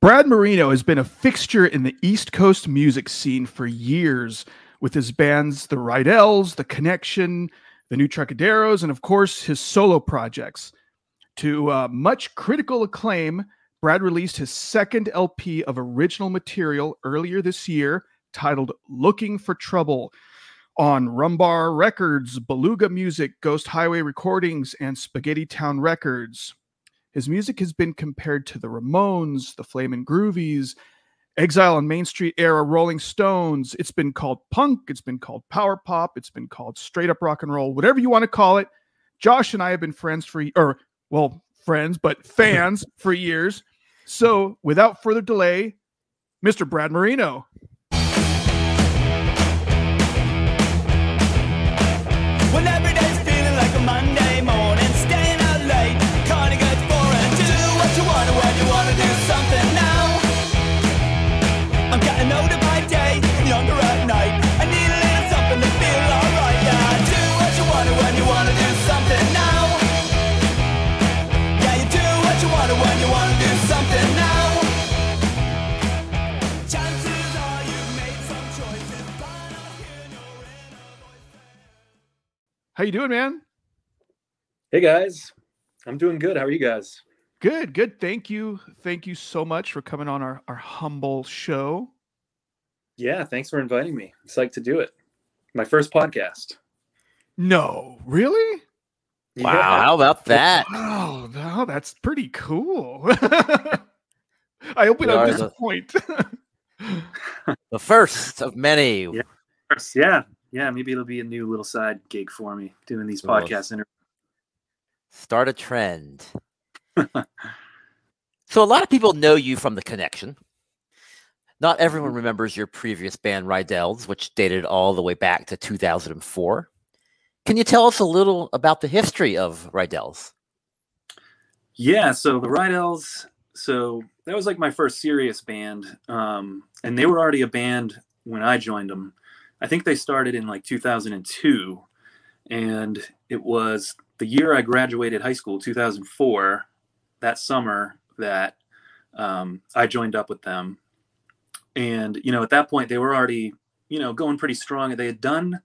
Brad Marino has been a fixture in the East Coast music scene for years with his bands The Rydells, The Connection, The New Trocaderos, and of course his solo projects. To uh, much critical acclaim, Brad released his second LP of original material earlier this year titled Looking for Trouble on Rumbar Records, Beluga Music, Ghost Highway Recordings, and Spaghetti Town Records. His music has been compared to the Ramones, the Flamin' Groovies, Exile on Main Street era Rolling Stones. It's been called punk, it's been called power pop, it's been called straight up rock and roll, whatever you want to call it. Josh and I have been friends for, or well, friends, but fans for years. So without further delay, Mr. Brad Marino. How you doing, man? Hey guys, I'm doing good. How are you guys? Good, good. Thank you. Thank you so much for coming on our, our humble show. Yeah, thanks for inviting me. Psyched to do it. My first podcast. No, really? Wow, Yeah. how about that? Oh, wow, that's pretty cool. I hope we We don't disappoint. The first of many. Yeah. Yeah, yeah. Maybe it'll be a new little side gig for me doing these Cool. podcast interviews. Start a trend. so a lot of people know you from the connection. Not everyone remembers your previous band Rydells, which dated all the way back to 2004. Can you tell us a little about the history of Rydells? Yeah, so the Rydells, so that was like my first serious band. Um, and they were already a band when I joined them. I think they started in like 2002. And it was the year I graduated high school, 2004, that summer that um, I joined up with them. And, you know, at that point, they were already, you know, going pretty strong. And they had done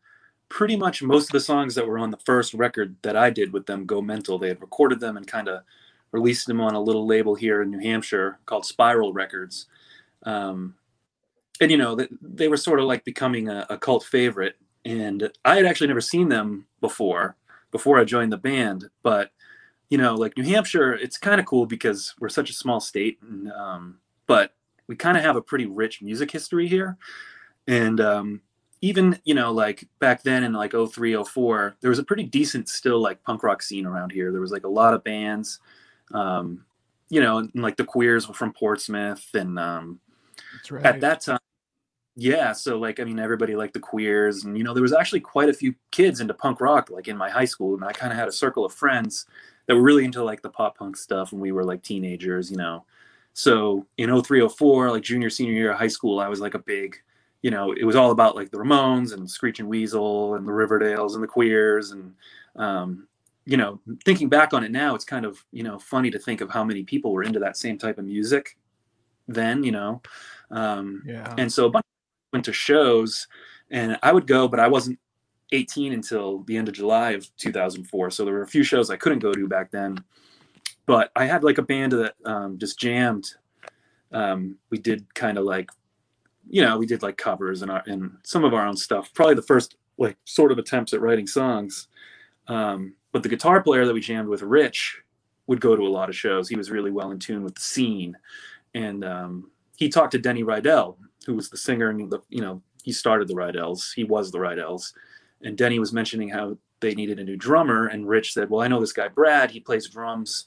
pretty much most of the songs that were on the first record that I did with them, Go Mental. They had recorded them and kind of released them on a little label here in New Hampshire called Spiral Records. Um, and you know, they, they were sort of like becoming a, a cult favorite. And I had actually never seen them before, before I joined the band. But you know, like New Hampshire, it's kind of cool because we're such a small state, and, um, but we kind of have a pretty rich music history here. And um, even you know, like back then in like 03, 04, there was a pretty decent still like punk rock scene around here. There was like a lot of bands um, you know, and, like the queers were from Portsmouth, and um, right. at that time, yeah. So like, I mean, everybody liked the queers, and you know, there was actually quite a few kids into punk rock, like in my high school, and I kind of had a circle of friends that were really into like the pop punk stuff when we were like teenagers, you know. So in 03, 04, like junior, senior year of high school, I was like a big, you know, it was all about like the Ramones and Screeching Weasel and the Riverdales and the Queers and, um, you know, thinking back on it now, it's kind of you know funny to think of how many people were into that same type of music then, you know. Um, yeah. and so a bunch went to shows, and I would go, but I wasn't 18 until the end of July of 2004. So there were a few shows I couldn't go to back then. But I had like a band that um, just jammed. Um, we did kind of like, you know, we did like covers and our and some of our own stuff. Probably the first like sort of attempts at writing songs. Um, but the guitar player that we jammed with, Rich, would go to a lot of shows. He was really well in tune with the scene, and um, he talked to Denny Rydell, who was the singer and the you know he started the Rydells. He was the Rydells, and Denny was mentioning how they needed a new drummer, and Rich said, "Well, I know this guy Brad. He plays drums.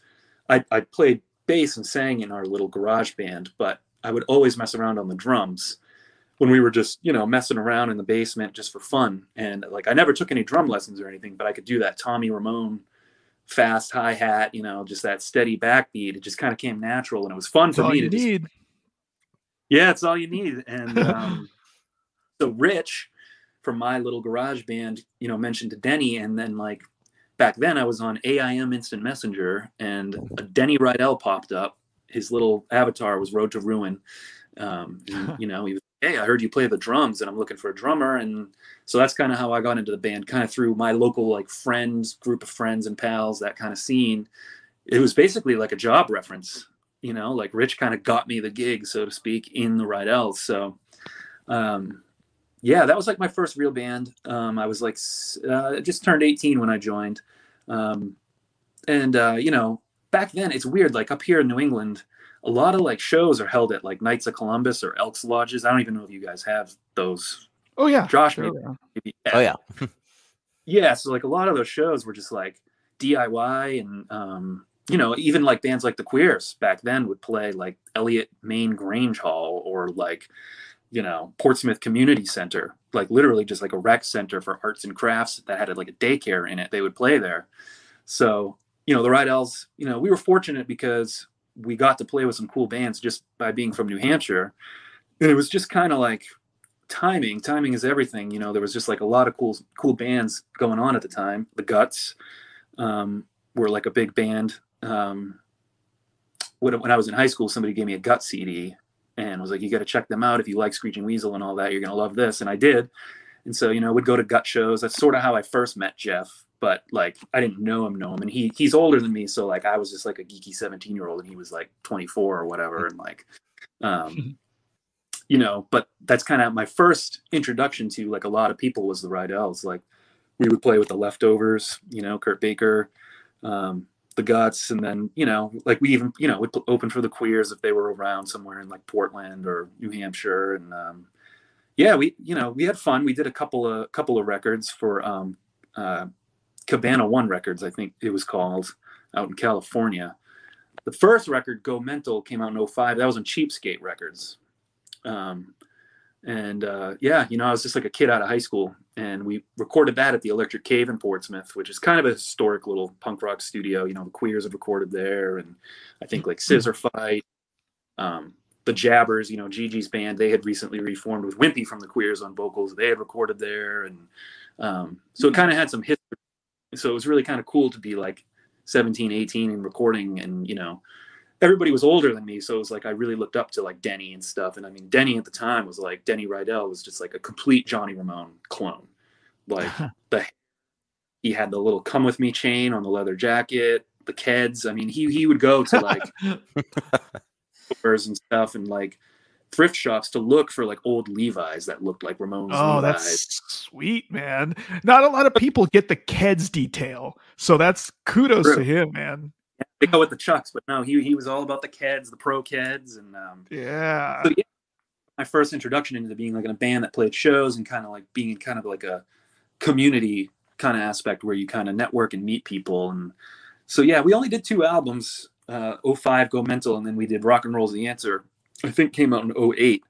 I I played bass and sang in our little garage band, but I would always mess around on the drums." when we were just you know messing around in the basement just for fun and like i never took any drum lessons or anything but i could do that tommy ramone fast hi hat you know just that steady backbeat it just kind of came natural and it was fun That's for me to just yeah, it's all you need. And um, so Rich from my little garage band, you know, mentioned to Denny, and then like back then I was on AIM Instant Messenger, and a Denny Rydell popped up, his little avatar was Road to Ruin. Um, and, you know, he was, hey, I heard you play the drums, and I'm looking for a drummer, and so that's kind of how I got into the band, kind of through my local like friends, group of friends and pals, that kind of scene. It was basically like a job reference, you know, like Rich kind of got me the gig, so to speak, in the Rydell's. So, um, yeah, that was like my first real band. Um, I was like uh, just turned 18 when I joined, um, and uh, you know, back then it's weird. Like up here in New England, a lot of like shows are held at like Knights of Columbus or Elks Lodges. I don't even know if you guys have those. Oh yeah, Josh, sure, maybe, yeah. Oh yeah. yeah so like a lot of those shows were just like diy and um you know even like bands like the queers back then would play like eliot maine grange hall or like you know portsmouth community center like literally just like a rec center for arts and crafts that had like a daycare in it they would play there so you know the rydell's you know we were fortunate because we got to play with some cool bands just by being from new hampshire. And it was just kind of like timing. Timing is everything you know there was just like a lot of cool cool bands going on at the time. The guts um, were like a big band. Um, when, when i was in high school somebody gave me a gut cd and was like you got to check them out. If you like screeching weasel and all that you're going to love this. And i did. And so you know we'd go to gut shows. That's sort of how i first met jeff but like i didn't know him know him and he he's older than me so like i was just like a geeky 17 year old and he was like 24 or whatever and like um you know, but that's kind of my first introduction to like a lot of people was the Rydell's. Like we would play with the leftovers, you know, Kurt Baker, um, the Guts, and then you know, like we even you know would open for the Queers if they were around somewhere in like Portland or New Hampshire, and um, yeah, we you know we had fun. We did a couple of couple of records for um, uh, Cabana One Records, I think it was called, out in California. The first record, Go Mental, came out in 05. That was on Cheapskate Records um, and uh, yeah, you know, I was just like a kid out of high school, and we recorded that at the Electric Cave in Portsmouth, which is kind of a historic little punk rock studio. You know, the Queers have recorded there, and I think like Scissor Fight, um, the Jabbers, you know, GG's band, they had recently reformed with Wimpy from the Queers on vocals. They had recorded there, and um, so it kind of had some history. So it was really kind of cool to be like 17, 18 and recording, and you know, everybody was older than me, so it was like I really looked up to like Denny and stuff. And I mean, Denny at the time was like Denny Rydell was just like a complete Johnny Ramone clone. Like the he had the little "Come with Me" chain on the leather jacket, the Keds. I mean, he he would go to like stores and stuff and like thrift shops to look for like old Levi's that looked like Ramone's Oh, Levi's. that's sweet, man. Not a lot of people get the Keds detail, so that's kudos True. to him, man. They go with the Chucks, but no, he he was all about the Keds, the pro Keds, and um, Yeah. So, yeah, my first introduction into being like in a band that played shows and kind of like being kind of like a community kind of aspect where you kind of network and meet people. And so, yeah, we only did two albums, uh, 05 Go Mental, and then we did Rock and Roll's the Answer, I think came out in 08.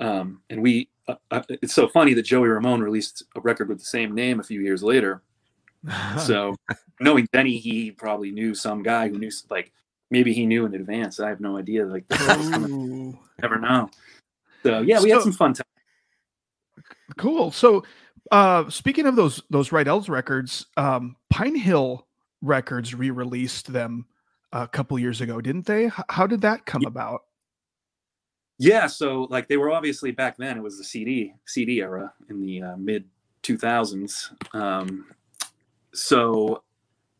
Um, and we, uh, uh, it's so funny that Joey Ramone released a record with the same name a few years later. So knowing Denny, he probably knew some guy who knew, like, maybe he knew in advance. I have no idea. Like, never know. So yeah, we had some fun time. Cool. So, uh, speaking of those those Rydell's records, um, Pine Hill Records re-released them a couple years ago, didn't they? How did that come about? Yeah, so like they were obviously back then. It was the CD CD era in the uh, mid two thousands. Um, so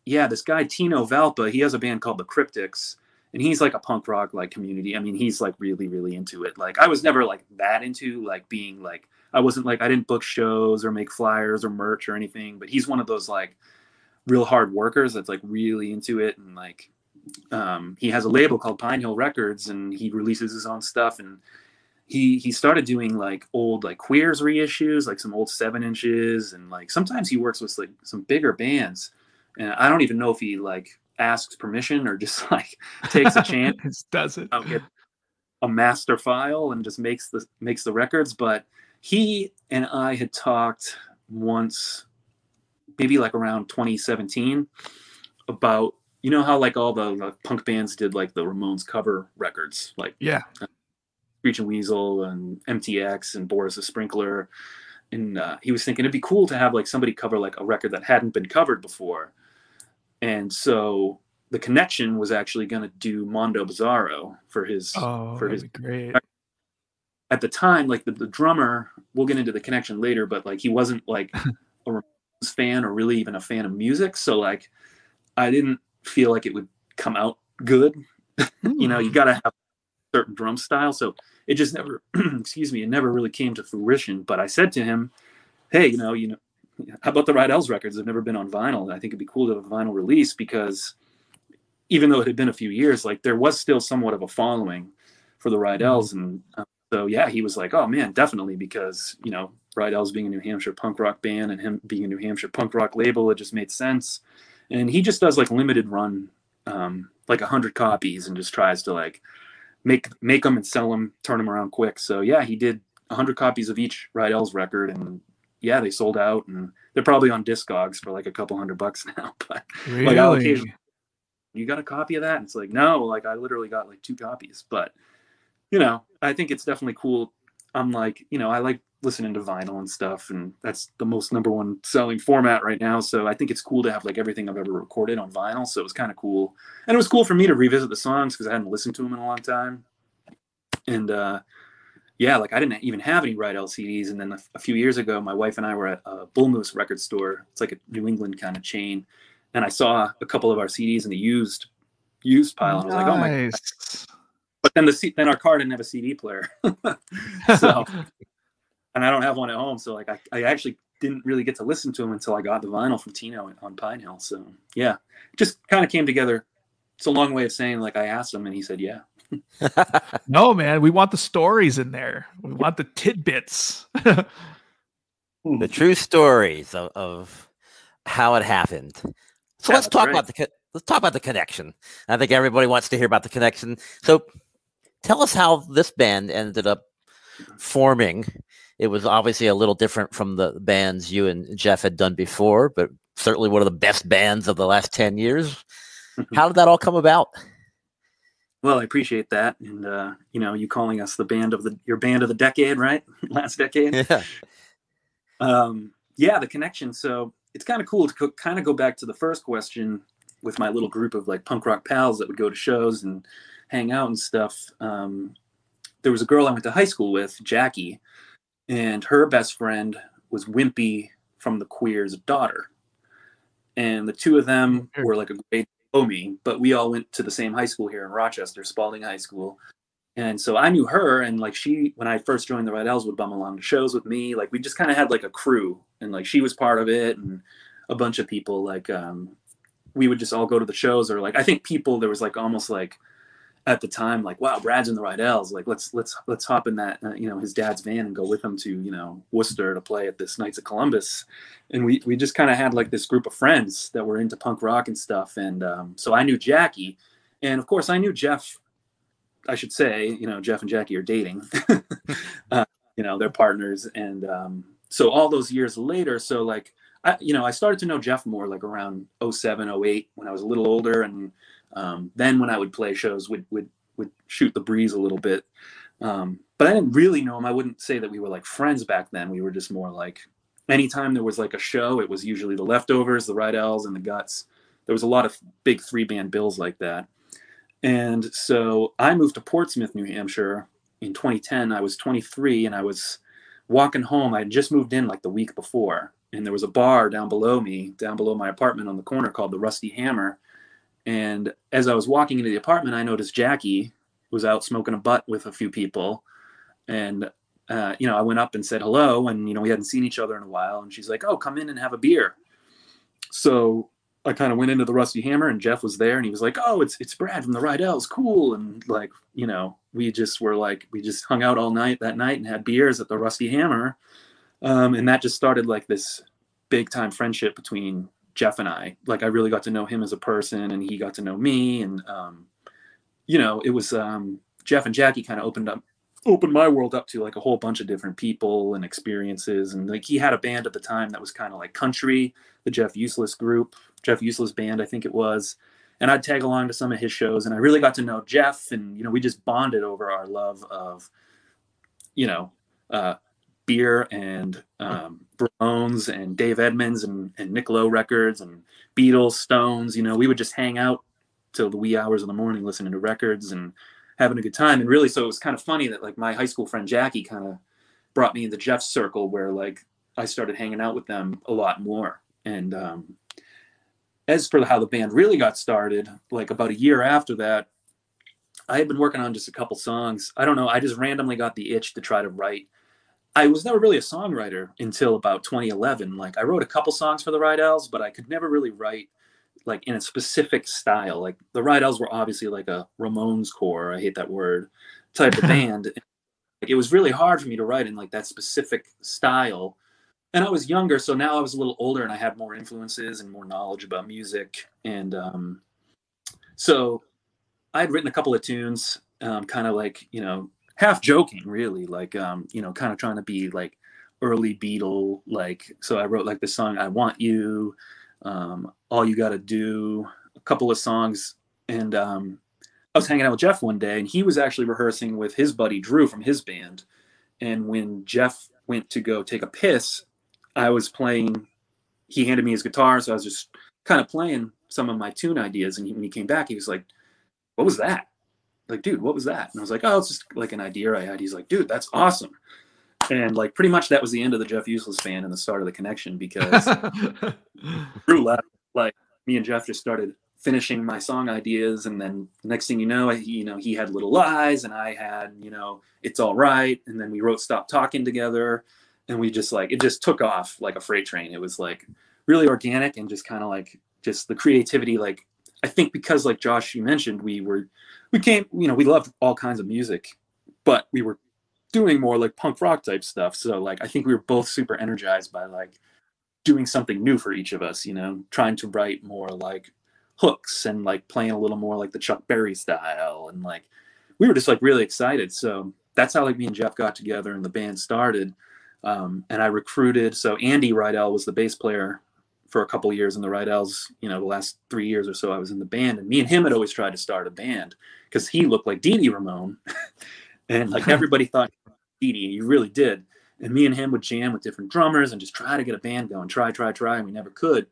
yeah, this guy Tino Valpa, he has a band called the Cryptics, and he's like a punk rock like community. I mean, he's like really really into it. Like I was never like that into like being like I wasn't like I didn't book shows or make flyers or merch or anything. But he's one of those like real hard workers that's like really into it and like um, he has a label called Pine Hill Records, and he releases his own stuff. And he he started doing like old like queers reissues, like some old seven inches, and like sometimes he works with like some bigger bands. And I don't even know if he like asks permission or just like takes a chance does it. out, get a master file and just makes the makes the records. But he and I had talked once, maybe like around 2017, about you know how like all the, the punk bands did like the Ramones cover records, like Yeah. Screeching Weasel and MTX and Boris the Sprinkler. And uh, he was thinking it'd be cool to have like somebody cover like a record that hadn't been covered before. And so the connection was actually going to do Mondo Bizarro for his Oh, for his great. at the time like the, the drummer we'll get into the connection later but like he wasn't like a Ramones fan or really even a fan of music so like i didn't feel like it would come out good. You know you got to have a certain drum style. So it just never excuse me it never really came to fruition. But i said to him hey you know you know how about the Rydell's records? They've never been on vinyl. And i think it'd be cool to have a vinyl release because even though it had been a few years like there was still somewhat of a following for the Rydell's and uh, so yeah, he was like, "Oh man, definitely," because you know, Rydell's being a New Hampshire punk rock band and him being a New Hampshire punk rock label, it just made sense. And he just does like limited run, um, like a hundred copies, and just tries to like make make them and sell them, turn them around quick. So yeah, he did a hundred copies of each Rydell's record, and yeah, they sold out, and they're probably on Discogs for like a couple hundred bucks now. But Really? I'll occasionally- you got a copy of that? And it's like, no, like I literally got like two copies. But you know, I think it's definitely cool. I'm like, you know, I like listening to vinyl and stuff, and that's the most number one selling format right now. So I think it's cool to have like everything I've ever recorded on vinyl. So it was kind of cool, and it was cool for me to revisit the songs because I hadn't listened to them in a long time. And uh, yeah, like I didn't even have any right CDs, and then a, a few years ago, my wife and I were at a Bull Moose record store. It's like a New England kind of chain, and I saw a couple of our CDs in the used used pile, and I was like, oh my Nice. but then the C- then our car didn't have a CD player, so and I don't have one at home. So like I, I actually didn't really get to listen to them until I got the vinyl from Tino on Pine Hill. So yeah, just kind of came together. It's a long way of saying like I asked him and he said yeah. no, man, we want the stories in there. We want the tidbits. the hmm. true stories of, of how it happened. So Yeah, let's talk right. about the let's talk about the connection. I think everybody wants to hear about the connection. So tell us how this band ended up forming. It was obviously a little different from the bands you and Jeff had done before, but certainly one of the best bands of the last 10 years. How did that all come about? Well, I appreciate that, and uh, you know, you calling us the band of the your band of the decade, right? Last decade. Yeah. um, yeah, the connection. So it's kind of cool to co- kind of go back to the first question with my little group of like punk rock pals that would go to shows and hang out and stuff. Um, there was a girl I went to high school with, Jackie, and her best friend was Wimpy from the Queer's daughter. And the two of them were like a grade below me, but we all went to the same high school here in Rochester, Spaulding High School. And so I knew her, and like she, when I first joined the Rydells, would bum along to shows with me. Like we just kind of had like a crew, and like she was part of it, and a bunch of people. Like um, we would just all go to the shows, or like I think people there was like almost like at the time like wow Brad's in the Rydells, like let's let's let's hop in that uh, you know his dad's van and go with him to you know Worcester to play at this Knights of Columbus, and we we just kind of had like this group of friends that were into punk rock and stuff, and um, so I knew Jackie, and of course I knew Jeff I should say, you know, Jeff and Jackie are dating. uh, you know, they're partners, and um, so all those years later, so like, I, you know, I started to know Jeff more like around 07, 08 when I was a little older, and um, then when I would play shows, would would would shoot the breeze a little bit. Um, but I didn't really know him. I wouldn't say that we were like friends back then. We were just more like, anytime there was like a show, it was usually the leftovers, the right Rydell's, and the Guts. There was a lot of big three band bills like that. And so I moved to Portsmouth, New Hampshire in 2010. I was 23 and I was walking home. I had just moved in like the week before. And there was a bar down below me, down below my apartment on the corner called the Rusty Hammer. And as I was walking into the apartment, I noticed Jackie was out smoking a butt with a few people. And, uh, you know, I went up and said hello. And, you know, we hadn't seen each other in a while. And she's like, oh, come in and have a beer. So I kind of went into the Rusty Hammer and Jeff was there and he was like, "Oh, it's it's Brad from the Rydell's, cool." And like, you know, we just were like, we just hung out all night that night and had beers at the Rusty Hammer, um, and that just started like this big time friendship between Jeff and I. Like, I really got to know him as a person, and he got to know me, and um, you know, it was um, Jeff and Jackie kind of opened up opened my world up to like a whole bunch of different people and experiences and like he had a band at the time that was kind of like country the jeff useless group Jeff Useless band, I think it was. And I'd tag along to some of his shows, and I really got to know Jeff, and you know, we just bonded over our love of, you know, uh, beer and um, and Dave Edmunds and, and Nick Lowe records and Beatles, Stones. You know, we would just hang out till the wee hours of the morning listening to records and having a good time. And really, so it was kind of funny that like my high school friend Jackie kind of brought me into Jeff's circle where like I started hanging out with them a lot more. And um, as for how the band really got started, like about a year after that, I had been working on just a couple songs. I don't know. I just randomly got the itch to try to write. I was never really a songwriter until about 2011. Like I wrote a couple songs for the Rydell's, but I could never really write like in a specific style. Like the Rydell's were obviously like a Ramones core. I hate that word type of band. Like it was really hard for me to write in like that specific style. And I was younger, so now I was a little older and I had more influences and more knowledge about music. And um, so I had written a couple of tunes, um, kind of like you know, half joking, really, like um, you know, kind of trying to be like early Beatle, like. So I wrote like the song "I Want You," um, "All You Gotta Do," a couple of songs, and um, I was hanging out with Jeff one day, and he was actually rehearsing with his buddy Drew from his band. And when Jeff went to go take a piss, I was playing. He handed me his guitar, so I was just kind of playing some of my tune ideas. And he, when he came back, he was like, what was that? Like, dude, what was that? And I was like, oh, it's just like an idea I had. He's like, dude, that's awesome. And like, pretty much that was the end of the Jeff Useless fan and the start of the connection because Drew left. Like, me and Jeff just started finishing my song ideas, and then next thing you know, I, you know, he had Little Lies, and I had, you know, It's All Right, and then we wrote Stop Talking together, and we just like it just took off like a freight train. It was like really organic and just kind of like just the creativity like I think because like Josh, you mentioned, we were we came, you know, we loved all kinds of music, but we were doing more like punk rock type stuff. So like I think we were both super energized by like doing something new for each of us, you know, trying to write more like hooks and like playing a little more like the Chuck Berry style and like we were just like really excited. So that's how like me and Jeff got together and the band started. Um, and I recruited so Andy Rydell was the bass player for a couple years in the Rydell's, you know, the last three years or so I was in the band. And me and him had always tried to start a band because he looked like Dee Dee Ramone. and like everybody thought Dee Dee, he really did. And me and him would jam with different drummers and just try to get a band going, try, try, try, and we never could.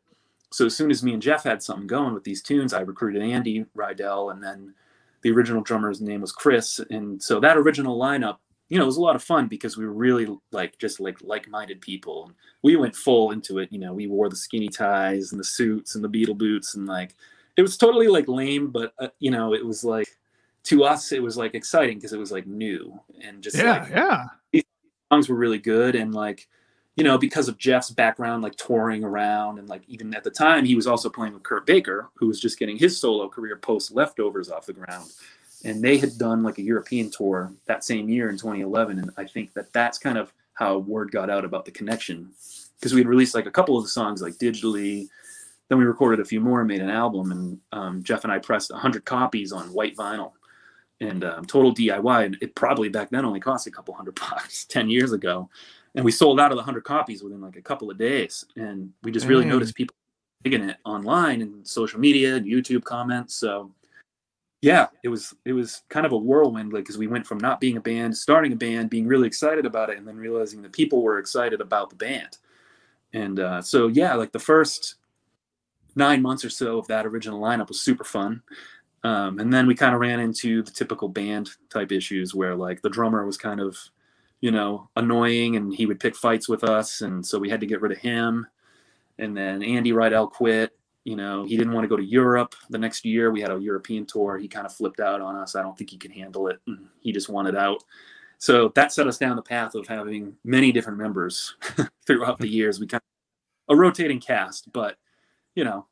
So as soon as me and Jeff had something going with these tunes, I recruited Andy Rydell, and then the original drummer's name was Chris. And so that original lineup you know, it was a lot of fun because we were really like just like like-minded people. And we went full into it. You know, we wore the skinny ties and the suits and the Beatle boots, and like it was totally like lame, but uh, you know, it was like to us, it was like exciting because it was like new and just yeah, like, yeah. These songs were really good, and like you know, because of Jeff's background, like touring around, and like even at the time, he was also playing with Kurt Baker, who was just getting his solo career post leftovers off the ground and they had done like a European tour that same year in 2011, and I think that that's kind of how word got out about the connection because we had released like a couple of the songs like digitally. Then we recorded a few more and made an album, and um, Jeff and I pressed 100 copies on white vinyl and um, total DIY. And it probably back then only cost a couple hundred bucks 10 years ago. And we sold out of the 100 copies within like a couple of days. And we just really Mm. noticed people digging it online and social media and YouTube comments. So yeah, it was it was kind of a whirlwind, like because we went from not being a band, starting a band, being really excited about it, and then realizing that people were excited about the band. And uh, so yeah, like the first nine months or so of that original lineup was super fun. Um, and then we kind of ran into the typical band type issues where like the drummer was kind of, you know, annoying and he would pick fights with us. And so we had to get rid of him. And then Andy Rydell quit. You know, he didn't want to go to Europe the next year. We had a European tour. He kind of flipped out on us. I don't think he could handle it. He just wanted out. So that set us down the path of having many different members throughout the years. We kind of a rotating cast, but you know,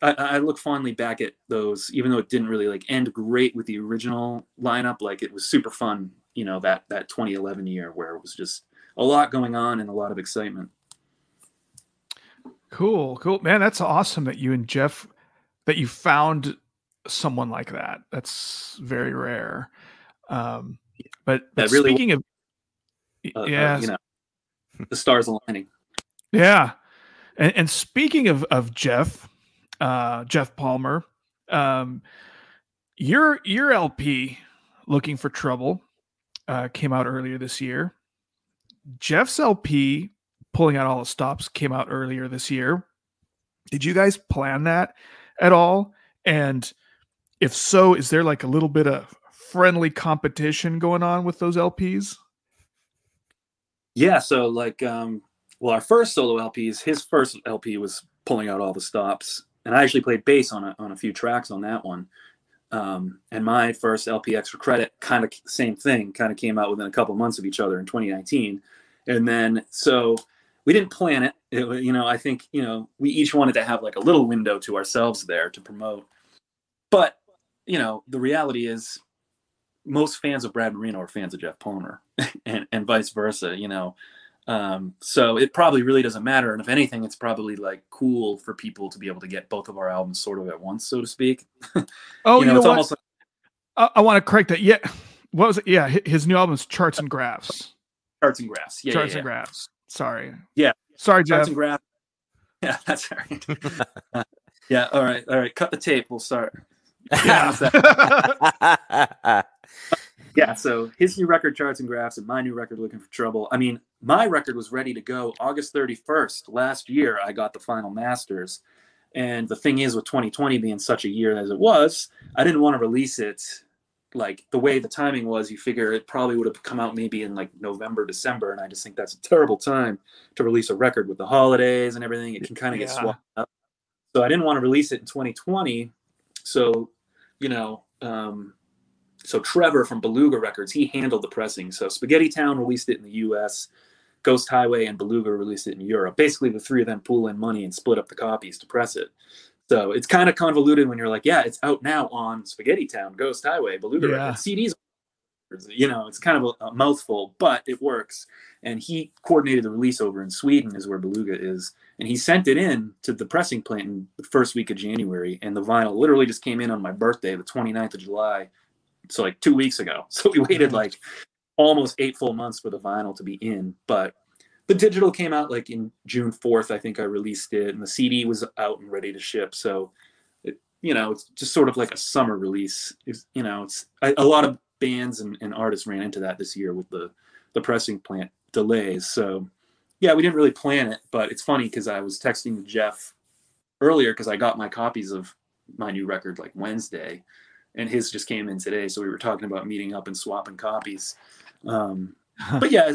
I, I look fondly back at those, even though it didn't really like end great with the original lineup. Like it was super fun, you know, that that 2011 year where it was just a lot going on and a lot of excitement. Cool, cool, man. That's awesome that you and Jeff that you found someone like that. That's very rare. Um, but, but really- speaking of, Uh, uh, yeah, you know, the stars aligning. yeah, and, and speaking of of Jeff, uh, Jeff Palmer, um, your your LP, "Looking for Trouble," uh, came out earlier this year. Jeff's LP, "Pulling Out All the Stops," came out earlier this year. Did you guys plan that at all? And if so, is there like a little bit of friendly competition going on with those LPs? Yeah, so like um well our first solo LPs, his first LP was pulling out all the stops. And I actually played bass on a on a few tracks on that one. Um, and my first LP extra credit kind of same thing, kind of came out within a couple months of each other in 2019. And then so we didn't plan it. it. You know, I think you know we each wanted to have like a little window to ourselves there to promote. But you know, the reality is most fans of Brad Marino are fans of Jeff Palmer, and and vice versa. You know, um, so it probably really doesn't matter. And if anything, it's probably like cool for people to be able to get both of our albums sort of at once, so to speak. Oh, you know, it's what? almost like I, I want to correct that. Yeah, what was it? Yeah, his new album's Charts and Graphs. charts and graphs. Yeah, Charts yeah, and. Graphs. Sorry. Yeah. Sorry, Jeff. and graphs. Yeah, that's all right. Uh, yeah, all right, all right. Cut the tape. We'll start. That? yeah so his new record charts and graphs and my new record looking for trouble i mean my record was ready to go august 31st last year i got the final masters and the thing is with 2020 being such a year as it was i didn't want to release it like the way the timing was you figure it probably would have come out maybe in like november december and i just think that's a terrible time to release a record with the holidays and everything it can kind of get Yeah. swapped up so i didn't want to release it in 2020 so you know um, so Trevor from Beluga Records, he handled the pressing. So Spaghetti Town released it in the U.S. Ghost Highway and Beluga released it in Europe. Basically, the three of them pool in money and split up the copies to press it. So it's kind of convoluted when you're like, yeah, it's out now on Spaghetti Town, Ghost Highway, Beluga Yeah. Records, CDs. You know, it's kind of a, a mouthful, but it works. And he coordinated the release over in Sweden, is where Beluga is, and he sent it in to the pressing plant in the first week of January. And the vinyl literally just came in on my birthday, the 29th of July, so like two weeks ago. So we waited like almost eight full months for the vinyl to be in. But the digital came out like in June 4th, I think I released it, and the CD was out and ready to ship. So, it, you know, it's just sort of like a summer release. It's, you know, it's a, a lot of bands and, and artists ran into that this year with the the pressing plant delays. So, yeah, we didn't really plan it, but it's funny because I was texting Jeff earlier because I got my copies of my new record like Wednesday, and his just came in today. So we were talking about meeting up and swapping copies. Um, but yeah,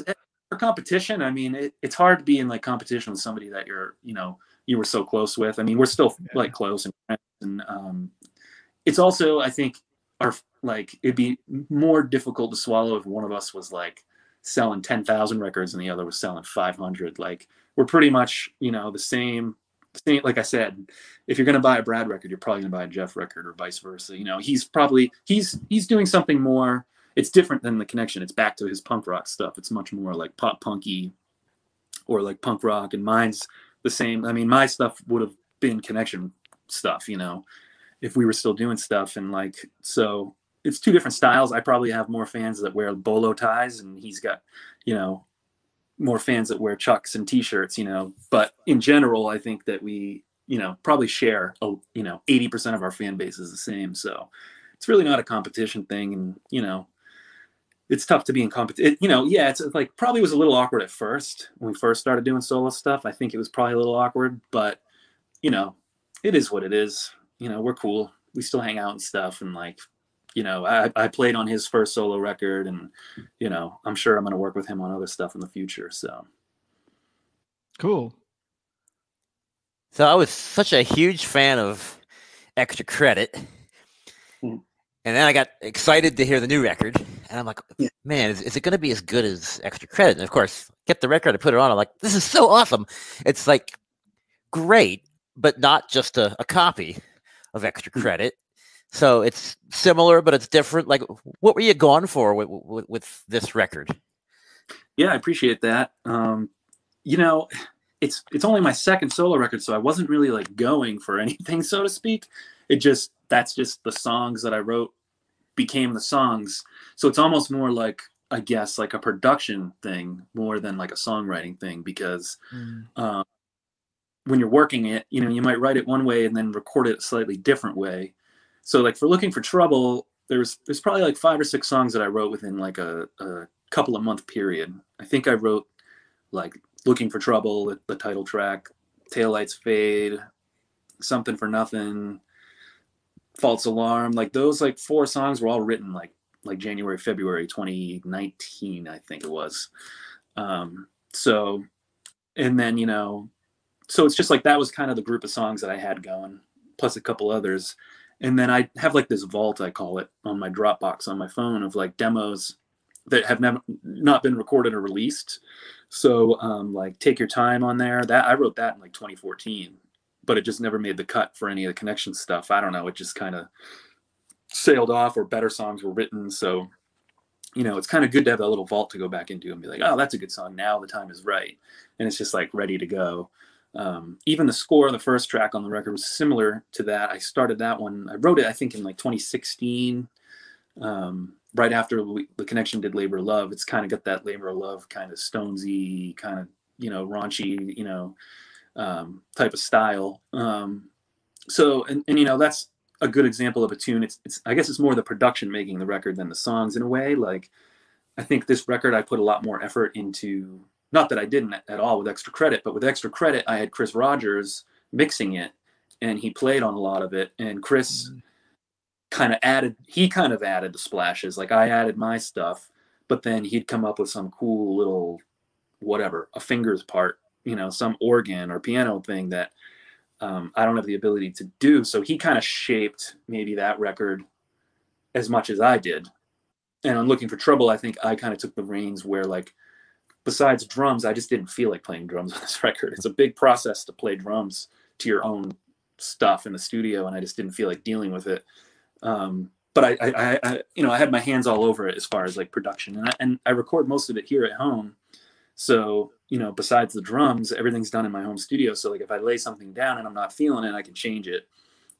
competition, I mean, it, it's hard to be in like competition with somebody that you're, you know, you were so close with. I mean, we're still like close and friends, and um, it's also, I think, our like it'd be more difficult to swallow if one of us was like selling ten thousand records and the other was selling five hundred. Like we're pretty much, you know, the same. Same, like I said, if you're going to buy a Brad record, you're probably going to buy a Jeff record or vice versa. You know, he's probably he's he's doing something more. It's different than the connection. It's back to his punk rock stuff. It's much more like pop punky, or like punk rock. And mine's the same. I mean, my stuff would have been connection stuff. You know, if we were still doing stuff and like so. It's two different styles. I probably have more fans that wear bolo ties, and he's got, you know, more fans that wear chucks and t-shirts, you know. But in general, I think that we, you know, probably share, a, you know, 80% of our fan base is the same. So it's really not a competition thing. And, you know, it's tough to be in competition. You know, yeah, it's like probably was a little awkward at first when we first started doing solo stuff. I think it was probably a little awkward, but, you know, it is what it is. You know, we're cool. We still hang out and stuff. And like, you know, I, I played on his first solo record and, you know, I'm sure I'm going to work with him on other stuff in the future. So. Cool. So I was such a huge fan of Extra Credit. Mm. And then I got excited to hear the new record. And I'm like, Yeah. man, is, is it going to be as good as Extra Credit? And of course, get the record, I put it on. I'm like, this is so awesome. It's like great, but not just a, a copy of Extra Mm. Credit. So it's similar, but it's different. Like, what were you going for with, with, with this record? Yeah, I appreciate that. Um, you know, it's it's only my second solo record, so I wasn't really like going for anything, so to speak. It just that's just the songs that I wrote became the songs. So it's almost more like I guess like a production thing more than like a songwriting thing because um, when you're working it, you know, you might write it one way and then record it a slightly different way. So like for looking for trouble, there's there's probably like five or six songs that I wrote within like a, a couple of month period. I think I wrote like looking for trouble, the, the title track, taillights fade, something for nothing, false alarm like those like four songs were all written like like january february 2019 i think it was. Um so and then you know so it's just like that was kind of the group of songs that i had going plus a couple others. And then i have like this vault i call it on my dropbox on my phone of like demos that have never not been recorded or released. So um like take your time on there that i wrote that in like 2014 but it just never made the cut for any of the connection stuff. I don't know. It just kind of sailed off or better songs were written. So, you know, it's kind of good to have that little vault to go back into and be like, oh, that's a good song. Now the time is right. And it's just like ready to go. Um, even the score of the first track on the record was similar to that. I started that one. I wrote it, I think, in like 2016, um, right after we, the connection did Labor Love. It's kind of got that Labor Love kind of Stonesy, kind of you know raunchy, you know, um, type of style. Um, so, and, and you know, that's a good example of a tune. It's, it's, I guess it's more the production making the record than the songs in a way. Like, I think this record, I put a lot more effort into, not that I didn't at all with extra credit, but with extra credit, I had Chris Rogers mixing it and he played on a lot of it. And Chris mm-hmm. kind of added, he kind of added the splashes. Like I added my stuff, but then he'd come up with some cool little, whatever, a fingers part you know some organ or piano thing that um, I don't have the ability to do. So he kind of shaped maybe that record as much as I did. And on Looking for Trouble, I think I kind of took the reins where like besides drums, I just didn't feel like playing drums on this record. It's a big process to play drums to your own stuff in the studio, and I just didn't feel like dealing with it. Um, but I, I, I, you know, I had my hands all over it as far as like production, and I, and I record most of it here at home. So you know, besides the drums, everything's done in my home studio. So like if I lay something down and I'm not feeling it, I can change it.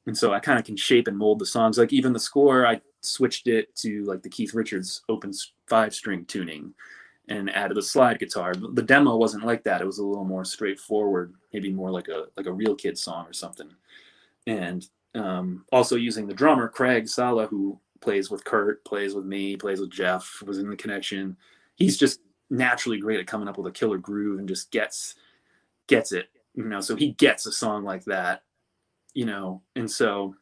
And so I kind of can shape and mold the songs. Like even the score, I switched it to like the Keith Richards open five string tuning and added a slide guitar. The demo wasn't like that. It was a little more straightforward, maybe more like a like a real kid song or something. And um, also using the drummer Craig Sala, who plays with Kurt, plays with me, plays with Jeff, was in the connection. He's just naturally great at coming up with a killer groove and just gets gets it you know so he gets a song like that you know? And so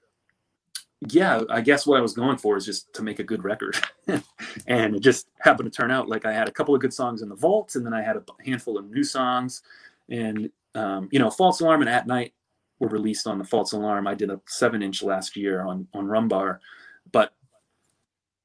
yeah i guess what i was going for is just to make a good record. And it just happened to turn out like i had a couple of good songs in the vault and then i had a handful of new songs. And um, you know false alarm and at night were released on the false alarm. I did a seven inch last year on on rumbar but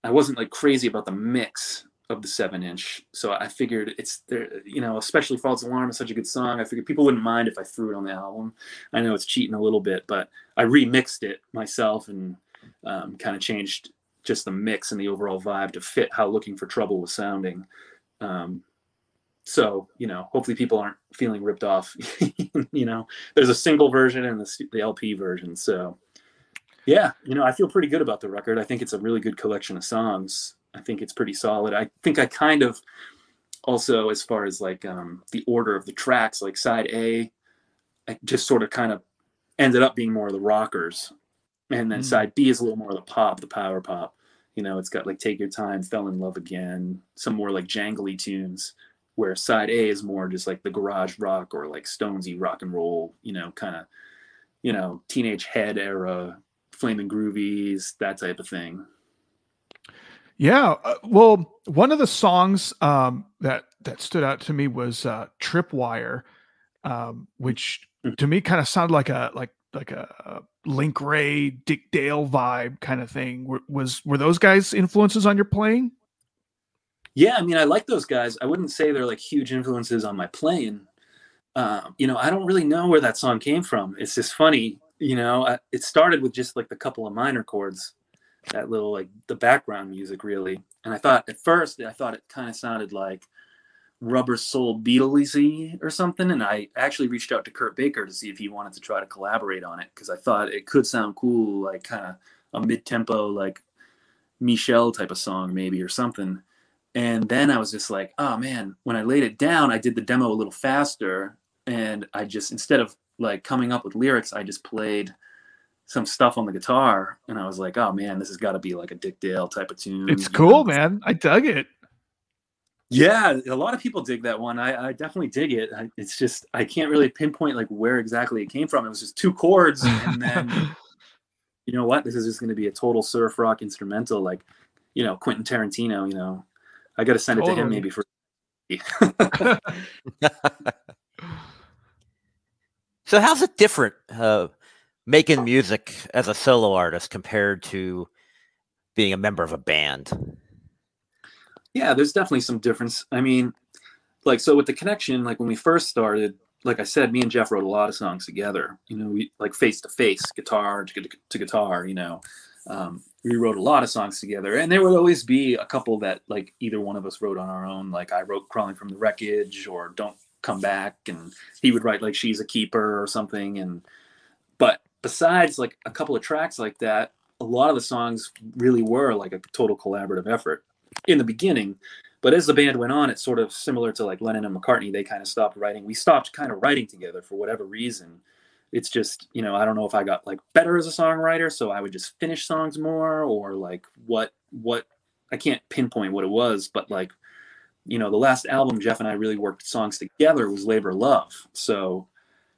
i wasn't like crazy about the mix of the seven inch. So I figured it's there, you know, especially False Alarm is such a good song. I figured people wouldn't mind if I threw it on the album. I know it's cheating a little bit, but I remixed it myself and um, kind of changed just the mix and the overall vibe to fit how Looking for Trouble was sounding. Um, so, you know, hopefully people aren't feeling ripped off. you know, there's a single version and the, the LP version. So, yeah, you know, I feel pretty good about the record. I think it's a really good collection of songs. I think it's pretty solid. I think I kind of also, as far as like um, the order of the tracks, like side A, I just sort of kind of ended up being more of the rockers, and then mm. side B is a little more of the pop, the power pop. You know, it's got like "Take Your Time," "Fell in Love Again," some more like jangly tunes. Where side A is more just like the garage rock or like Stonesy rock and roll. You know, kind of, you know, teenage head era, flaming groovies, that type of thing. Yeah, uh, well, one of the songs um, that that stood out to me was uh, "Tripwire," um, which mm. to me kind of sounded like a like like a Link Wray, Dick Dale vibe kind of thing. Were, was were those guys influences on your playing? Yeah, I mean, I like those guys. I wouldn't say they're like huge influences on my playing. Uh, you know, I don't really know where that song came from. It's just funny. You know, I, it started with just like the couple of minor chords that little like the background music really. And I thought at first I thought it kind of sounded like Rubber Soul Beatlesy or something. And I actually reached out to Kurt Baker to see if he wanted to try to collaborate on it because I thought it could sound cool, like kind of a mid tempo, like Michelle type of song maybe or something. And then I was just like, oh man, when I laid it down, I did the demo a little faster. And I just, instead of like coming up with lyrics, I just played some stuff on the guitar and I was like, oh man, this has got to be like a Dick Dale type of tune. It's cool, know? man. I dug it. Yeah, a lot of people dig that one. I, I definitely dig it. I, it's just I can't really pinpoint like where exactly it came from. It was just two chords, and then you know what, this is just going to be a total surf rock instrumental, like, you know, Quentin Tarantino. You know, I got to send it to him maybe for. So how's it different uh, making music as a solo artist compared to being a member of a band? Yeah, there's definitely some difference. I mean, like so with the connection, like when we first started, like I said, me and Jeff wrote a lot of songs together. You know, we like face to face, guitar to, to guitar. You know, um, we wrote a lot of songs together, and there would always be a couple that like either one of us wrote on our own. Like I wrote "Crawling from the Wreckage" or "Don't Come Back," and he would write like "She's a Keeper" or something. And but besides like a couple of tracks like that, a lot of the songs really were like a total collaborative effort in the beginning. But as the band went on, it's sort of similar to like Lennon and McCartney. They kind of stopped writing. We stopped kind of writing together for whatever reason. It's just, you know, I don't know if I got like better as a songwriter, so I would just finish songs more, or like what what I can't pinpoint what it was, but like, you know, the last album Jeff and I really worked songs together was Labor Love. So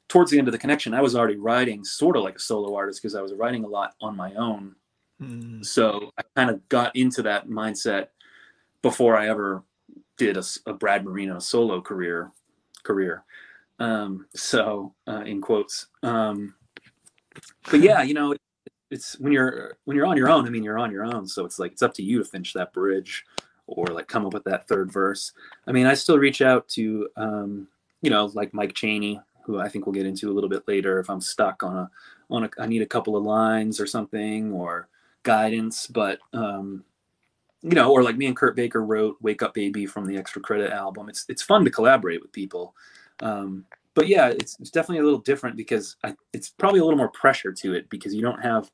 towards the end of the connection, I was already writing sort of like a solo artist because I was writing a lot on my own Mm. so I kind of got into that mindset before I ever did a Brad Marino solo career career. Um, so uh, in quotes. Um, but yeah, you know, it, it's when you're when you're on your own. I mean, you're on your own, so it's like it's up to you to finish that bridge or like come up with that third verse. I mean, I still reach out to um, you know like Mike Cheney, who I think we'll get into a little bit later if I'm stuck on a on a I need a couple of lines or something or guidance, but um, you know, or like me and Kurt Baker wrote "Wake Up Baby" from the Extra Credit album. It's it's fun to collaborate with people, um, but yeah, it's, it's definitely a little different because I, it's probably a little more pressure to it because you don't have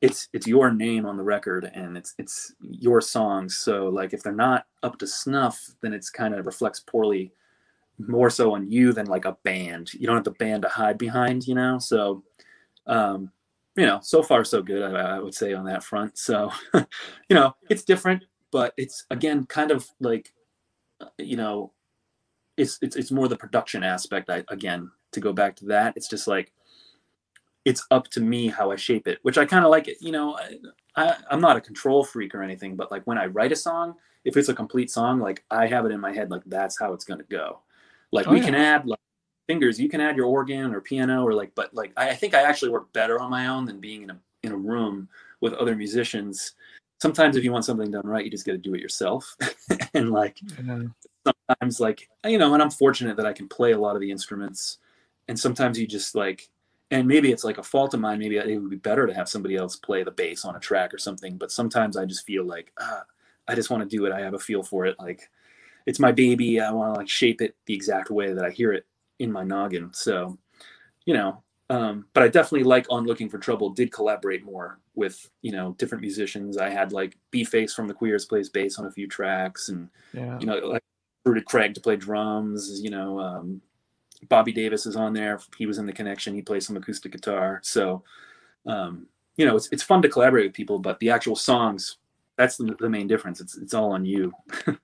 it's it's your name on the record and it's it's your songs. So like if they're not up to snuff, then it's kind of reflects poorly more so on you than like a band. You don't have the band to hide behind, you know. So um, you know, so far so good. I, I would say on that front. So, you know, it's different, but it's again kind of like, you know, it's it's it's more the production aspect. I again to go back to that. It's just like it's up to me how I shape it, which I kind of like it. You know, I, I I'm not a control freak or anything, but like when I write a song, if it's a complete song, like I have it in my head, like that's how it's gonna go. Like Oh, we yeah. can add like fingers. You can add your organ or piano or like but like I, I think i actually work better on my own than being in a in a room with other musicians. Sometimes if you want something done right you just got to do it yourself. And like sometimes like you know and i'm fortunate that i can play a lot of the instruments. And sometimes you just like and maybe it's like a fault of mine. Maybe it would be better to have somebody else play the bass on a track or something but sometimes i just feel like ah, i just want to do it. I have a feel for it. Like it's my baby i want to like shape it the exact way that i hear it in my noggin so you know um, but i definitely like on looking for trouble did collaborate more with you know different musicians. I had like b-face from the queers plays bass on a few tracks and Yeah. you know like recruited craig to play drums you know um, bobby davis is on there. He was in the connection. He plays some acoustic guitar. So um, you know it's, it's fun to collaborate with people but the actual songs that's the, the main difference. It's, it's all on you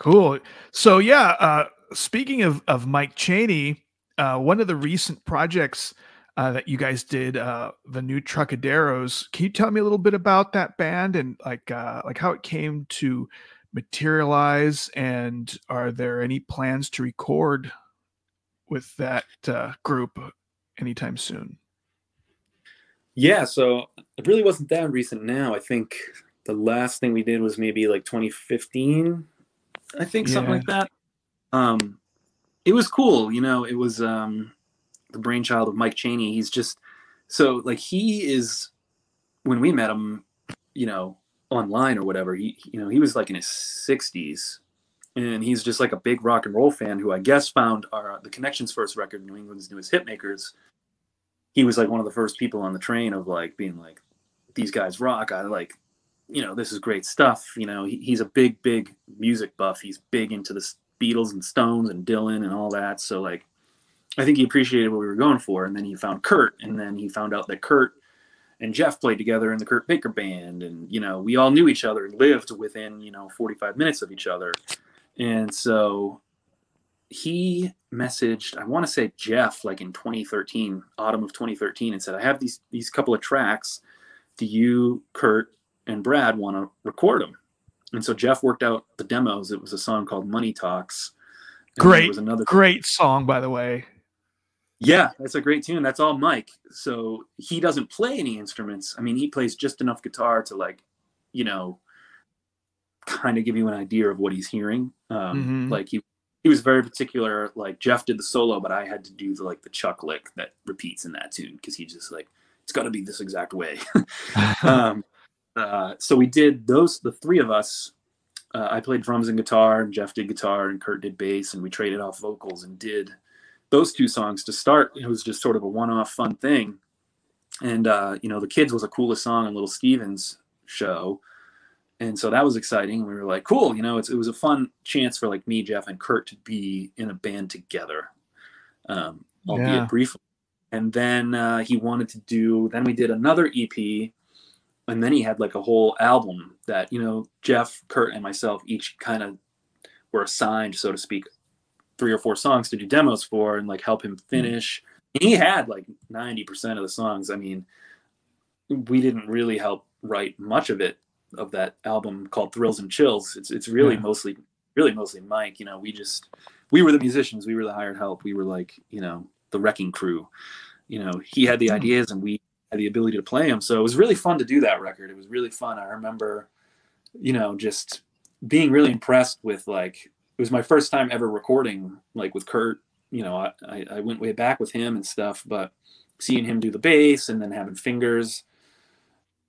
Cool. So yeah, uh, speaking of of Mike Cheney, uh, one of the recent projects uh, that you guys did, uh, the new Trocaderos. Can you tell me a little bit about that band and like uh, like how it came to materialize? And are there any plans to record with that uh, group anytime soon? Yeah, so it really wasn't that recent now. I think the last thing we did was maybe like 2015, I think something like that. Um it was cool, you know, it was um the brainchild of Mike Cheney. He's just so like he is when we met him, you know, online or whatever, he you know, he was like in his 60s and he's just like a big rock and roll fan who I guess found our the Connections first record, New England's newest hitmakers he was like one of the first people on the train of like being like these guys rock i like you know this is great stuff you know he, he's a big big music buff. He's big into the beatles and stones and dylan and all that. So like i think he appreciated what we were going for. And then he found kurt and then he found out that kurt and jeff played together in the kurt baker band. And you know we all knew each other and lived within you know 45 minutes of each other. And so he messaged i want to say jeff like in 2013 autumn of 2013 and said i have these these couple of tracks. Do you kurt and brad want to record them and so jeff worked out the demos. It was a song called money talks. And then there Great, was another Great song, by the way. yeah that's a great tune. That's all mike. So he doesn't play any instruments. I mean he plays just enough guitar to like you know kind of give you an idea of what he's hearing. Um Mhm. like he he was very particular like jeff did the solo but i had to do the like the chuck lick that repeats in that tune because he just like it's got to be this exact way. Um uh so we did those the three of us uh, i played drums and guitar and jeff did guitar and kurt did bass and we traded off vocals and did those two songs to start. It was just sort of a one-off fun thing. And uh you know the kids was a coolest song on little steven's show. And so that was exciting. We were like cool you know it's, it was a fun chance for like me jeff and kurt to be in a band together. Um albeit Yeah. briefly. And then uh, he wanted to do then we did another ep and then he had like a whole album that you know jeff kurt and myself each kind of were assigned so to speak three or four songs to do demos for and like help him finish. And he had like 90% of the songs. I mean we didn't really help write much of it of that album called thrills and chills. It's it's really Yeah. mostly really mostly mike you know we just we were the musicians. We were the hired help. We were like you know the wrecking crew. You know he had the Hmm. ideas and we had the ability to play them so it was really fun to do that record. It was really fun. I remember you know just being really impressed with like it was my first time ever recording like with kurt. You know i i, I went way back with him and stuff but seeing him do the bass and then having fingers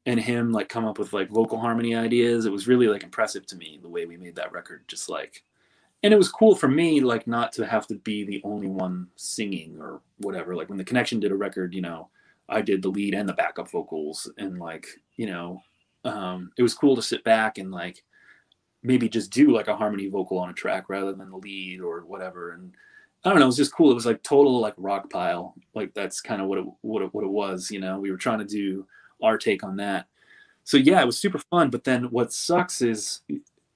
and him like come up with like vocal harmony ideas it was really like impressive to me the way we made that record just like and it was cool for me like not to have to be the only one singing or whatever. Like when the connection did a record you know i did the lead and the backup vocals and like you know um it was cool to sit back and like maybe just do like a harmony vocal on a track rather than the lead or whatever. And i don't know it was just cool. It was like total like Rockpile. Like that's kind of what it what it, what it was you know? We were trying to do our take on that. So yeah it was super fun. But then what sucks is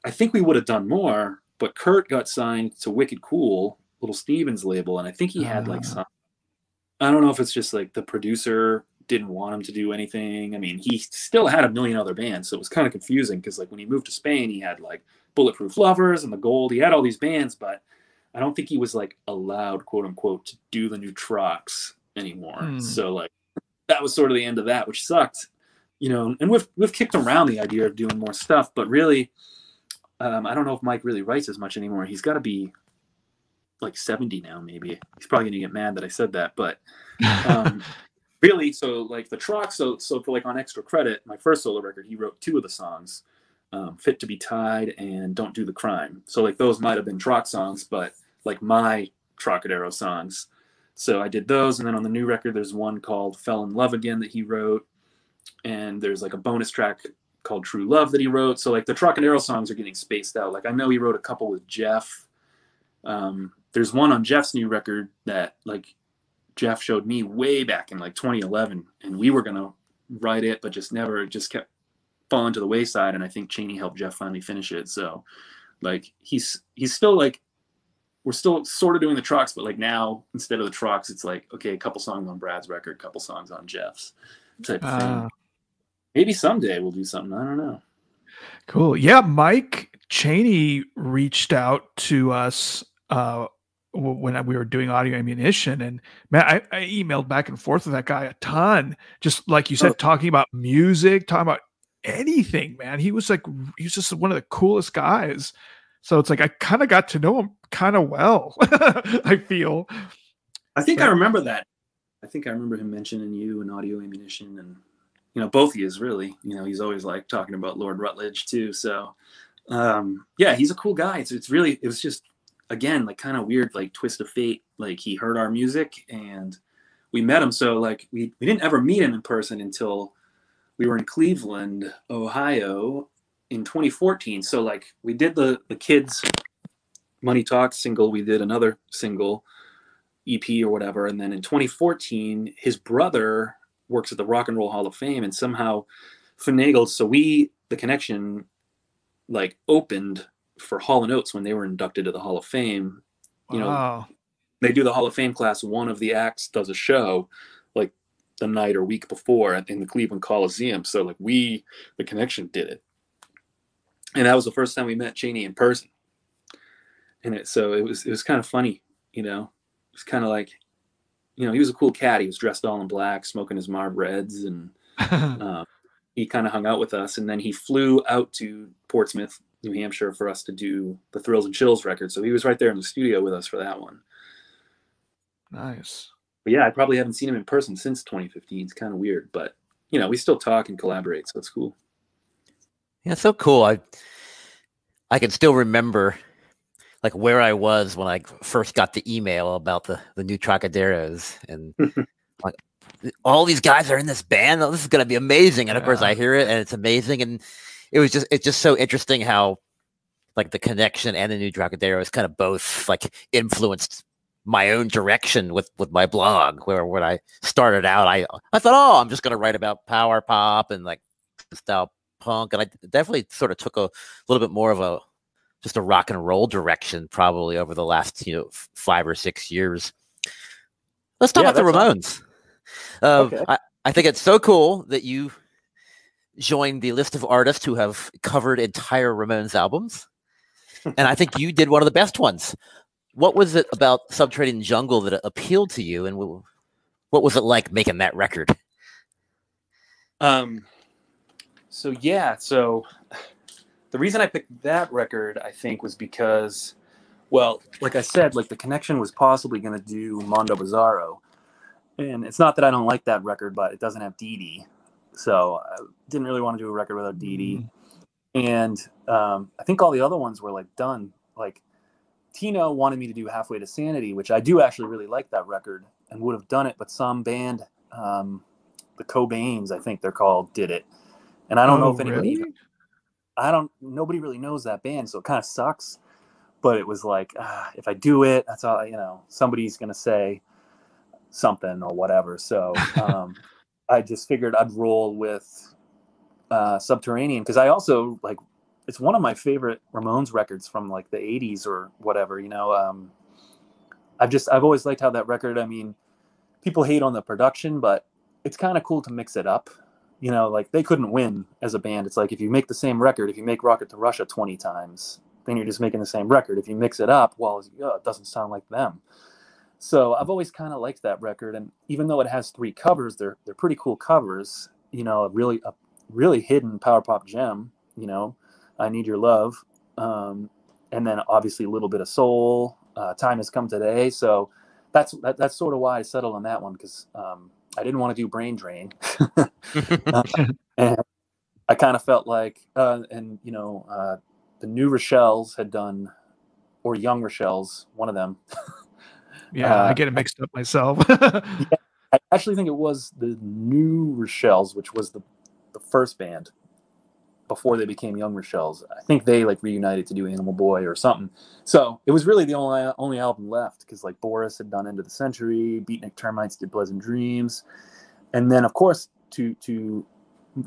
i think we would have done more but kurt got signed to wicked cool little stevens label and i think he had like Ah. some i don't know if it's just like the producer didn't want him to do anything. I mean he still had a million other bands so it was kind of confusing because like when he moved to spain he had like bulletproof lovers and the gold. He had all these bands but i don't think he was like allowed quote unquote to do the new trucks anymore. Hmm. so like that was sort of the end of that which sucked you know and we've we've kicked around the idea of doing more stuff but really um, i don't know if mike really writes as much anymore. He's got to be like 70 now maybe. He's probably gonna get mad that i said that but um, really so like the trucks so so for like on extra credit my first solo record he wrote two of the songs um, fit to be tied and don't do the crime. So like those might have been truck songs but like my trocadero songs. So i did those and then on the new record there's one called fell in love again that he wrote and there's like a bonus track called true love that he wrote. So like the trocadero songs are getting spaced out. Like i know he wrote a couple with jeff um, there's one on jeff's new record that like Jeff showed me way back in like 2011, and we were gonna write it, but just never, it just kept falling to the wayside. And I think Cheney helped Jeff finally finish it. So, like, he's he's still like, we're still sort of doing the trucks, but like now instead of the trucks, it's like okay, a couple songs on Brad's record, a couple songs on Jeff's type of thing. Ah. Maybe someday we'll do something. I don't know. Cool. Yeah, Mike Cheney reached out to us uh, when we were doing audio ammunition, and man, I, I emailed back and forth with that guy a ton. Just like you said, Oh. talking about music, talking about anything. Man, he was like, he was just one of the coolest guys. So it's like I kind of got to know him kind of well. I feel. I think I remember that. I think I remember him mentioning you and audio ammunition and you know both of you really. You know, he's always like talking about Lord Rutledge too. So um yeah, he's a cool guy. It's it's really it was just again like kind of weird like twist of fate. Like he heard our music and we met him. So like we we didn't ever meet him in person until we were in Cleveland, Ohio in 2014. So like we did the the kids Money Talk single, we did another single EP or whatever. And then in 2014, his brother works at the Rock and Roll Hall of Fame and somehow finagled. So we, the connection, like opened for Hall and Oates when they were inducted to the Hall of Fame you know, they do the Hall of Fame class. One of the acts does a show like the night or week before in the Cleveland Coliseum. So like we, the connection, did it, and that was the first time we met Cheney in person. And it so it was it was kind of funny, you know. It was kind of like, you know, he was a cool cat. He was dressed all in black, smoking his Marb Reds, and um, he kind of hung out with us. And then he flew out to Portsmouth, New Hampshire, for us to do the Thrills and Chills record. So he was right there in the studio with us for that one. nice. But yeah, I probably haven't seen him in person since 2015. It's kind of weird, but you know, we still talk and collaborate, so it's cool. Yeah, it's so cool. I I can still remember like where I was when I first got the email about the the new Trocaderos and like all these guys are in this band. Oh, this is gonna be amazing. And of course I hear it and it's amazing. And it was just it's just so interesting how like the connection and the new Trocaderos kind of both like influenced my own direction with with my blog where when I started out I I thought oh I'm just gonna write about power pop and like style punk and I definitely sort of took a little bit more of a just a rock and roll direction probably over the last you know five or six years. Let's talk Yeah, about the Ramones. Uh, Okay. I, I think it's so cool that you joined the list of artists who have covered entire Ramones albums, and I think you did one of the best ones. What was it about Subterranean Jungle that appealed to you, and what was it like making that record? Um, so yeah, so the reason I picked that record, I think, was because, well, like I said, like the connection was possibly going to do Mondo Bizarro, and it's not that I don't like that record, but it doesn't have Dee Dee, so I didn't really want to do a record without Dee Dee. And um, I think all the other ones were like done. Like Tino wanted me to do Halfway to Sanity, which I do actually really like that record and would have done it, but some band, um, the Cobains, I think they're called, did it. And I don't know Oh, if anybody, really? I don't, nobody really knows that band, so it kind of sucks. But it was like, ah, if I do it, that's all, you know, somebody's going to say something or whatever. So um, I just figured I'd roll with uh, Subterranean because I also like it's one of my favorite Ramones records from like the 80s or whatever, you know. Um, I've just I've always liked how that record, I mean, people hate on the production, but it's kind of cool to mix it up. You know, like they couldn't win as a band. It's like if you make the same record, if you make Rocket to Russia 20 times, then you're just making the same record. If you mix it up, well, it doesn't sound like them. So I've always kind of liked that record, and even though it has three covers, they're they're pretty cool covers. You know, a really a really hidden power pop gem. You know, I need your love, um, and then obviously a little bit of soul. Uh, Time has come today, so that's that, that's sort of why I settled on that one because um, I didn't want to do Brain Drain, and I kind of felt like, uh, and you know, uh, the New Rochelle's had done, or Young Rochelle's, one of them. Yeah, I Uh, get it mixed up myself. I actually think it was the New Rochelle's, which was the, the first band before they became Young Rochelle's. I think they like reunited to do Animal Boy or something. So it was really the only only album left because like Boris had done End of the Century, Beatnik Termites did Pleasant Dreams, and then of course to to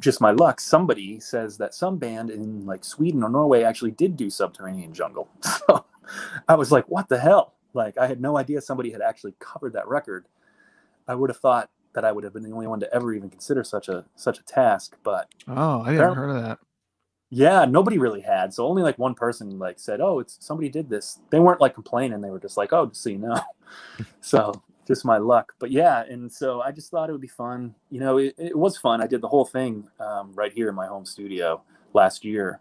just my luck, somebody says that some band in like Sweden or Norway actually did do Subterranean Jungle. So I was like, what the hell? Like I had no idea somebody had actually covered that record. I would have thought that I would have been the only one to ever even consider such a such a task, but oh, I didn't heard of that. yeah, nobody really had. So only like one person like said, "Oh, it's somebody did this." They weren't like complaining. They were just like, "Oh, just so you know." so just my luck. But yeah, and so I just thought it would be fun. You know, it, it was fun. I did the whole thing um, right here in my home studio last year.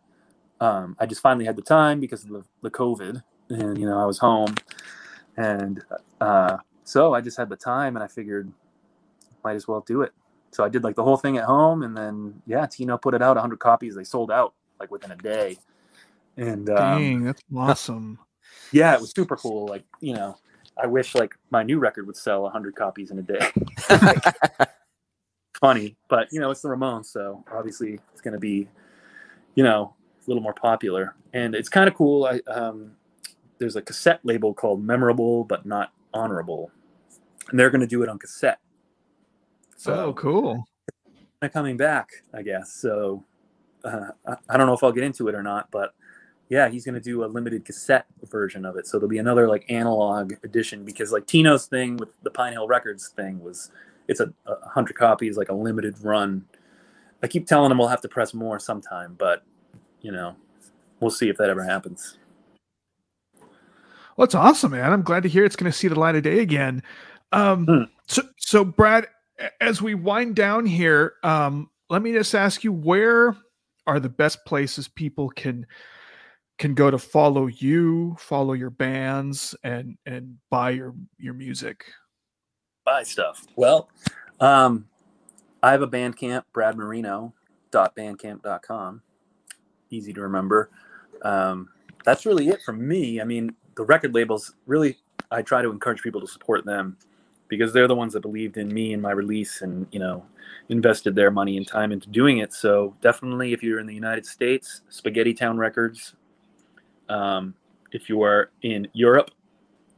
Um, I just finally had the time because of the, the COVID, and you know I was home, and uh, so I just had the time, and I figured might as well do it. So I did like the whole thing at home, and then yeah, Tino put it out 100 copies. They sold out like within a day, and um, Dang, that's awesome. yeah, it was super cool. Like you know, I wish like my new record would sell 100 copies in a day. Funny, but you know, it's the Ramones, so obviously it's going to be, you know, a little more popular, and it's kind of cool. I um, there's a cassette label called Memorable but Not Honorable, and they're going to do it on cassette. So oh, cool. coming back, I guess. So uh, I, I don't know if I'll get into it or not, but yeah, he's gonna do a limited cassette version of it. So there'll be another like analog edition because like Tino's thing with the Pine Hill Records thing was it's a, a hundred copies, like a limited run. I keep telling him we'll have to press more sometime, but you know, we'll see if that ever happens. Well, it's awesome, man. I'm glad to hear it's going to see the light of day again. Um, Hmm. so, so Brad, as we wind down here, um, let me just ask you, where are the best places people can can go to follow you, follow your bands, and and buy your your music? buy stuff. Well, um, I have a Bandcamp, bradmarino.bandcamp.com. Easy to remember. Um, that's really it from me. I mean, the record labels really, I try to encourage people to support them because they're the ones that believed in me and my release and, you know, invested their money and time into doing it. So definitely, if you're in the United States, Spaghetti Town Records. Um, if you are in Europe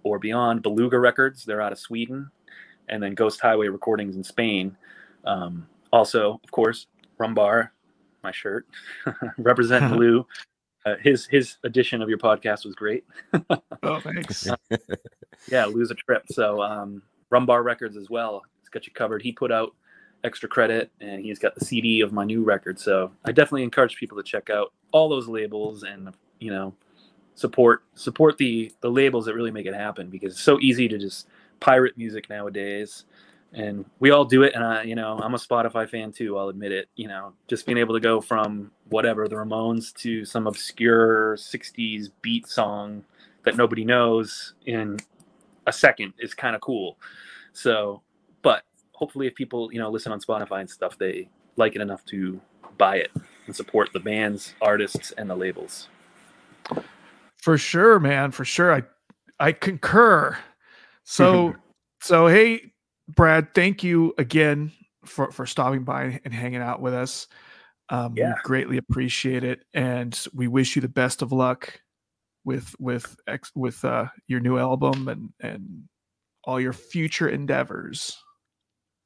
or beyond, Beluga Records, they're out of Sweden and then Ghost Highway Recordings in Spain. Um, also, of course, Rumbar, my shirt, represent Blue. Uh, his his edition of your podcast was great. Oh, thanks. Yeah, lose a trip. So um, Rumbar Records as well. It's got you covered. He put out extra credit, and he's got the CD of my new record. So I definitely encourage people to check out all those labels and you know support support the the labels that really make it happen because it's so easy to just pirate music nowadays and we all do it and i you know i'm a spotify fan too i'll admit it you know just being able to go from whatever the ramones to some obscure 60s beat song that nobody knows in a second is kind of cool so but hopefully if people you know listen on spotify and stuff they like it enough to buy it and support the bands artists and the labels For sure, man. For sure. I I concur. So so hey, Brad, thank you again for for stopping by and hanging out with us. Um, we greatly appreciate it, and we wish you the best of luck with with ex, with uh, your new album and and all your future endeavors.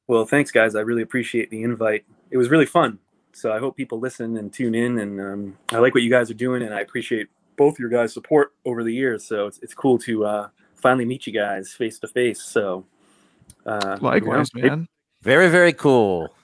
Well, thanks, guys. I really appreciate the invite. It was really fun. So I hope people listen and tune in. And um, I like what you guys are doing, and I appreciate both your guys' support over the years. So it's, it's cool to uh, finally meet you guys face to face. So uh, you know, Likewise, man. Very, very cool.